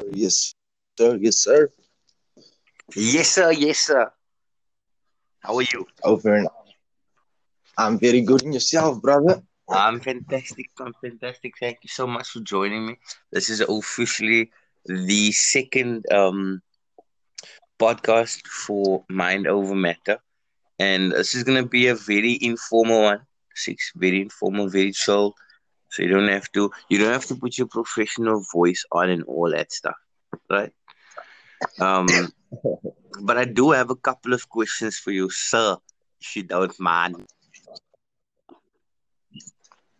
Yes, sir. Yes, sir. Yes, sir. Yes, sir. How are you? Over and I'm very good in yourself, brother. I'm fantastic. I'm fantastic. Thank you so much for joining me. This is officially the second um podcast for Mind Over Matter, and this is gonna be a very informal one. Six, very informal, very chill. So you don't have to you don't have to put your professional voice on and all that stuff, right? Um, but I do have a couple of questions for you, sir, if you don't mind.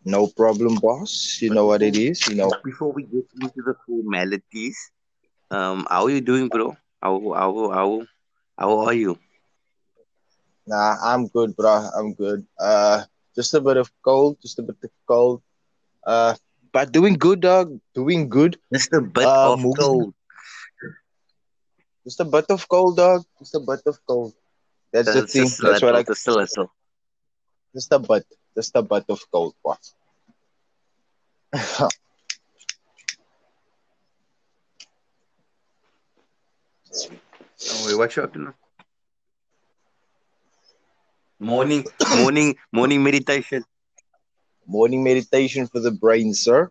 No problem, boss. You know what it is. You know. Before we get into the formalities, um, how are you doing, bro? How how how how are you? Nah, I'm good, bro. I'm good. Uh, just a bit of cold. Just a bit of cold. Uh, but doing good, dog. Doing good. Just a bit Uh, of moving- cold. Just a bit of cold, dog. Just a bit of cold. That's the thing. just, That's what I. just a little. Just a bit. Just a bit of cold, boss. Oh, wait, what you up to now? Morning, morning, morning meditation. Morning meditation for the brain, sir.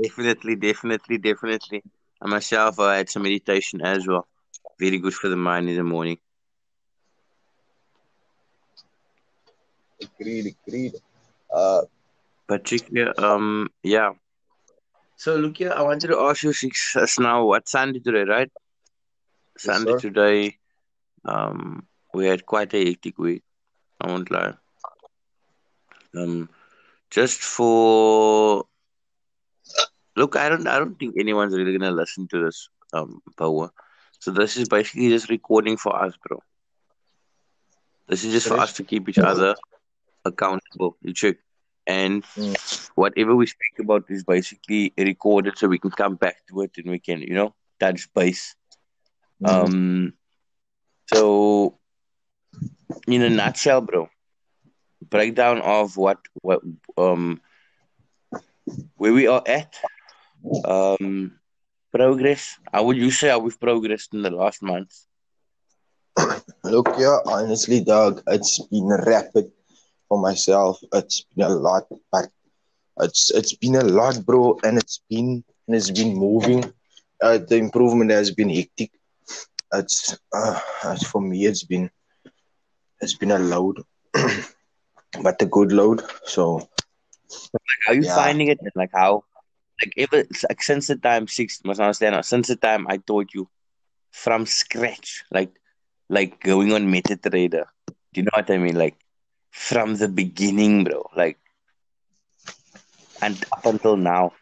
Definitely, definitely, definitely. I myself I had some meditation as well. Very good for the mind in the morning. Agreed, agreed. Uh, Particular, um, yeah. So look here, I wanted to ask you six us now. What Sunday today, right? Sunday sir. today. Um, we had quite a hectic week. I won't lie. Um, just for look, I don't, I don't think anyone's really gonna listen to this. Um, power. So this is basically just recording for us, bro. This is just for us to keep each other accountable. You check. And Mm. whatever we speak about is basically recorded so we can come back to it and we can, you know, touch base. Mhm. Um so in a nutshell, bro, breakdown of what what um where we are at. Um progress. How would you say we've progressed in the last month? Look, yeah, honestly, dog, it's been rapid for myself. It's been a lot, but it's it's been a lot, bro, and it's been and it's been moving. Uh, the improvement has been hectic. It's uh, for me, it's been it's been a load, but the good load. So How are you Yeah. finding it? Like how like ever like since the time six must understand since the time I taught you from scratch, like like going on MetaTrader. Do you know what I mean? Like from the beginning, bro. Like and up until now.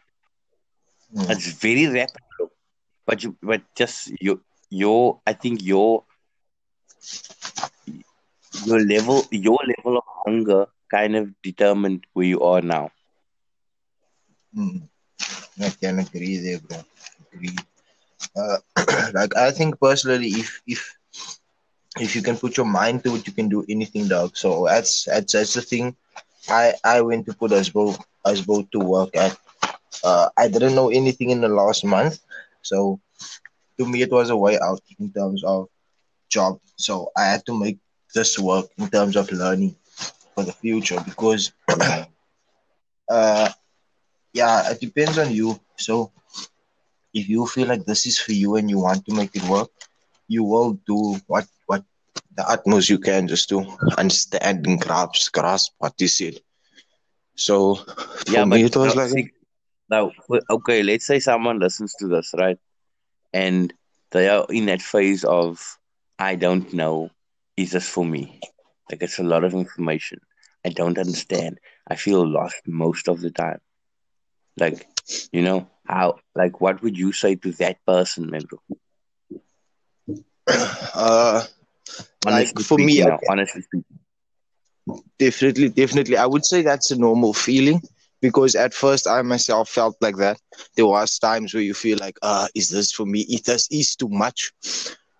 mm, It's very rapid, bro. But you but just your your I think your your level your level of hunger kind of determined where you are now. mm, I can agree there, bro. Agree. Uh, like I think personally, if if if you can put your mind to it, you can do anything, dog. So that's that's that's the thing. I I went to put us both us both to work at. Uh, I didn't know anything in the last month, so to me it was a way out in terms of job. So I had to make this work in terms of learning for the future because, uh, yeah, it depends on you. So if you feel like this is for you and you want to make it work, you will do what what the utmost you can just to understand and grasp grasp what you said. So for Yeah, me, but it was now, like see, now, okay, let's say someone listens to this, right? And they are in that phase of, I don't know, is this for me? Like, it's a lot of information. I don't understand. I feel lost most of the time. Like, you know, how, like, what would you say to that person, bro? uh, like Honestly for me, now, honestly speaking. Definitely, definitely. I would say that's a normal feeling because at first I myself felt like that. There was times where you feel like, uh, is this for me? Is this is too much?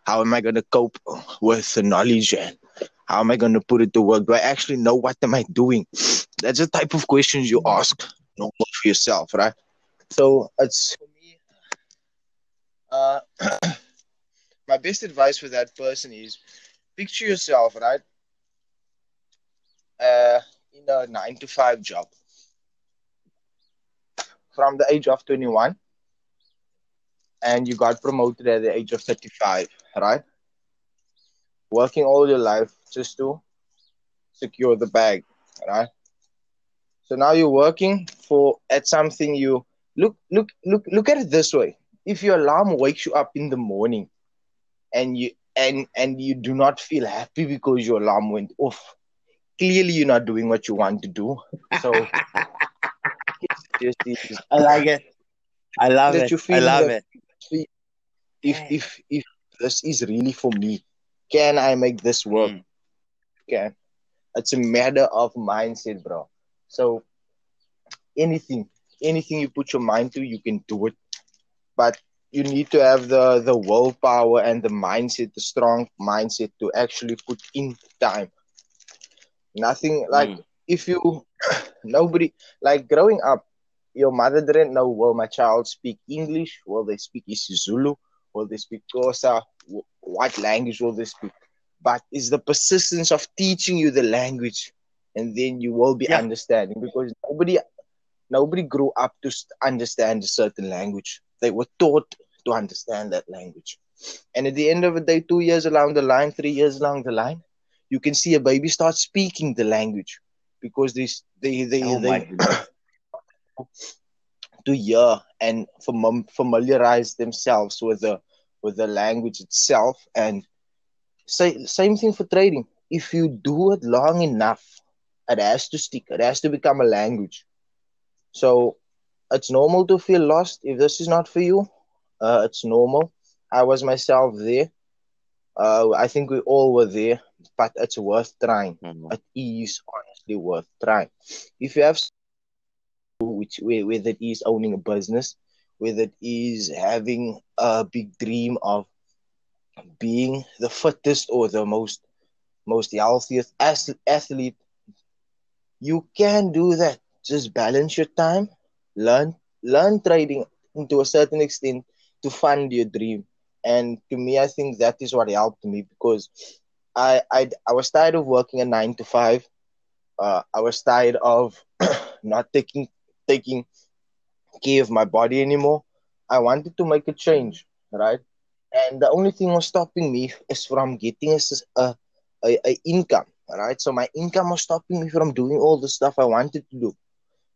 How am I gonna cope with the knowledge and how am I gonna put it to work? Do I actually know what am I doing? That's the type of questions you ask normal for yourself, right? So it's for me Uh, my best advice for that person is picture yourself, right? Uh, in a nine to five job from the age of 21 and you got promoted at the age of 35, right? Working all your life just to secure the bag, right? So now you're working for at something you look look look look at it this way. If your alarm wakes you up in the morning and you and and you do not feel happy because your alarm went off, clearly you're not doing what you want to do. So I like it. I love it. you feel I love it. if if if this is really for me, can I make this work? Mm. Can it's a matter of mindset, bro. So anything, anything you put your mind to, you can do it. But you need to have the the willpower and the mindset, the strong mindset to actually put in time. Nothing like Mm. if you nobody like growing up, your mother didn't know will my child speak English, will they speak isiZulu, will they speak Xhosa, what language will they speak? But it's the persistence of teaching you the language, and then you will be Yeah. understanding because nobody nobody grew up to understand a certain language. They were taught to understand that language. And at the end of the day, two years along the line, three years along the line, you can see a baby start speaking the language because they they they, Oh they to hear and fam- familiarize themselves with the with the language itself. And say same thing for trading. If you do it long enough it has to stick. It has to become a language. So it's normal to feel lost. If this is not for you uh, it's normal. I was myself there. Uh, i think we all were there but it's worth trying. Mm. it is honestly worth trying. If you have which whether it is owning a business, whether it is having a big dream of being the fittest or the most most healthiest ath- athlete, you can do that. Just balance your time, learn learn trading to a certain extent to fund your dream. And to me, I think that is what helped me because I I, I was tired of working a nine to five. Uh, I was tired of not taking taking care of my body anymore. I wanted to make a change, right? And the only thing was stopping me is from getting a a income, right? So my income was stopping me from doing all the stuff I wanted to do.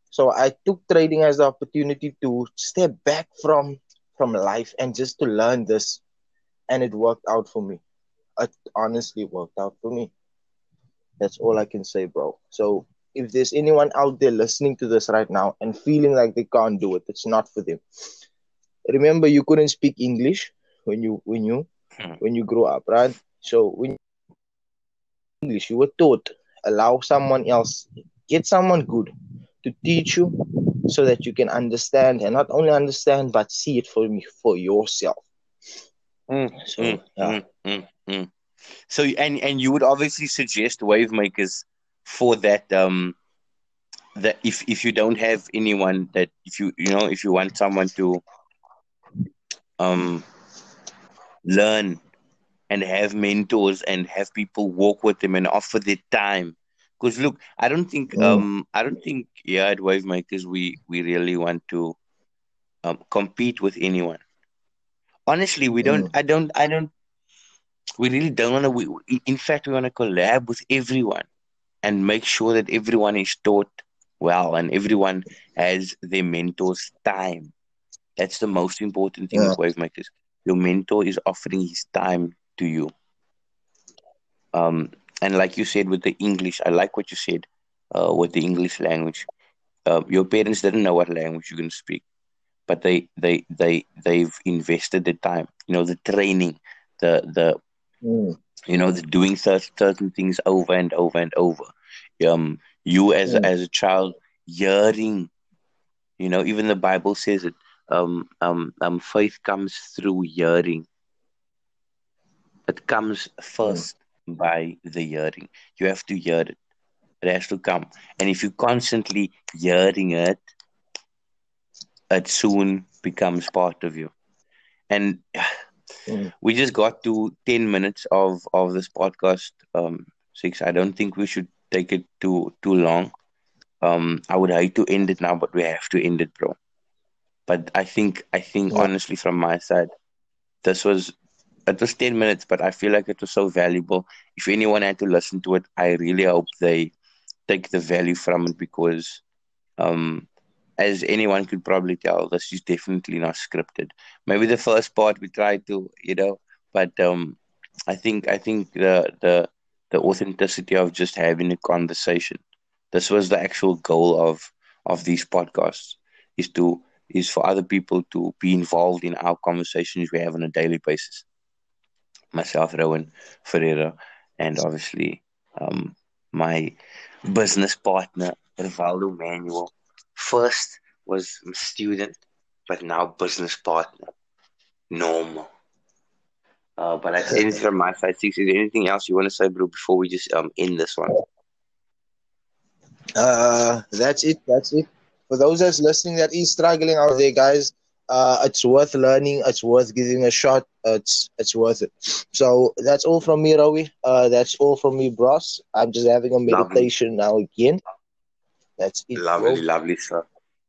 So I took trading as the opportunity to step back from from life and just to learn this, and it worked out for me. It honestly worked out for me. That's all I can say, bro. So if there's anyone out there listening to this right now and feeling like they can't do it, it's not for them. Remember, you couldn't speak English when you when you Hmm. when you grow up, right? So when English, you were taught allow someone else, get someone good to teach you, so that you can understand and not only understand but see it for me for yourself. Mm, So mm, yeah, mm, mm, mm. So and and you would obviously suggest wave makers for that um that if if you don't have anyone that if you you know if you want someone to um learn and have mentors and have people walk with them and offer their time because look i don't think Mm. um i don't think yeah at wave makers we we really want to um, compete with anyone honestly we don't Mm. i don't i don't we really don't want to we, we- in fact we want to collab with everyone and make sure that everyone is taught well and everyone has their mentor's time. That's the most important thing Yeah. with wave makers your mentor is offering his time to you. Um and like you said with the english i like what you said uh with the english language. Uh, your parents didn't know what language you're going to speak but they they they they've invested the time. You know the training the the Mm. You know the doing cer- certain things over and over and over. Um you as Mm. as a child hearing you know even the bible says it um um um faith comes through hearing. It comes first by the hearing. You have to hear it. It has to come. And if you constantly hearing it it soon becomes part of you. And Mm. we just got to 10 minutes of of this podcast um six i don't think we should take it too too long um i would hate to end it now but we have to end it bro but i think i think Yeah. honestly from my side this was it was 10 minutes but i feel like it was so valuable if anyone had to listen to it i really hope they take the value from it because um as anyone could probably tell this is definitely not scripted. Maybe the first part we tried to you know but um i think i think the the the authenticity of just having a conversation this was the actual goal of of these podcasts is to is for other people to be involved in our conversations we have on a daily basis. Myself rowan ferreira and obviously um my business partner rivaldo manuel first was student but now business partner normal uh, but that's anything from my side. Six, is there anything else you want to say, bro, before we just um end this one? Uh, that's it. That's it. For those that's listening that is struggling out there, guys, uh, it's worth learning. It's worth giving a shot. It's it's worth it. So that's all from me, Rawi. Uh, that's all from me, bros. I'm just having a meditation now again. That's it. Lovely, bro. lovely, sir.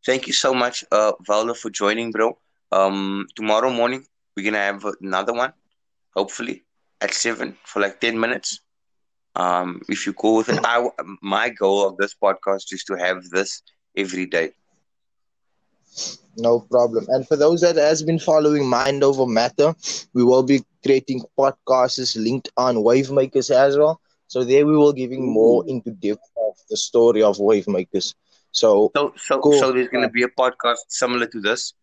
Thank you so much, uh, Valdo, for joining, bro. Um, tomorrow morning we're gonna have another one, hopefully at seven for like ten minutes. Um, if you go with it, I my goal of this podcast is to have this every day. No problem. And for those that has been following Mind Over Matter, we will be creating podcasts linked on Wavemakers as well. So there we will giving more into depth of the story of Wavemakers. So So, so, Cool. so there's gonna be a podcast similar to this,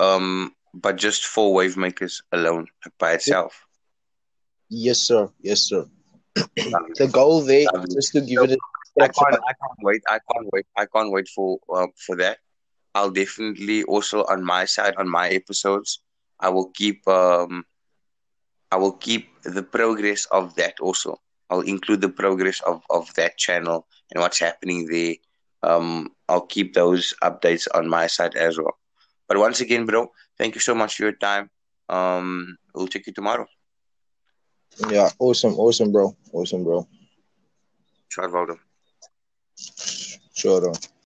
um, but just for wave makers alone, by itself. yes, sir. Yes, sir. The goal there is just to give it a I can't, I can't wait. I can't wait. I can't wait for uh, for that. I'll definitely also on my side on my episodes. I will keep um, I will keep the progress of that also. I'll include the progress of of that channel and what's happening there. Um, I'll keep those updates on my side as well. But once again, bro, thank you so much for your time. Um, we'll check you tomorrow. Yeah, awesome, awesome, bro. Awesome, bro. Ciao, Valdo.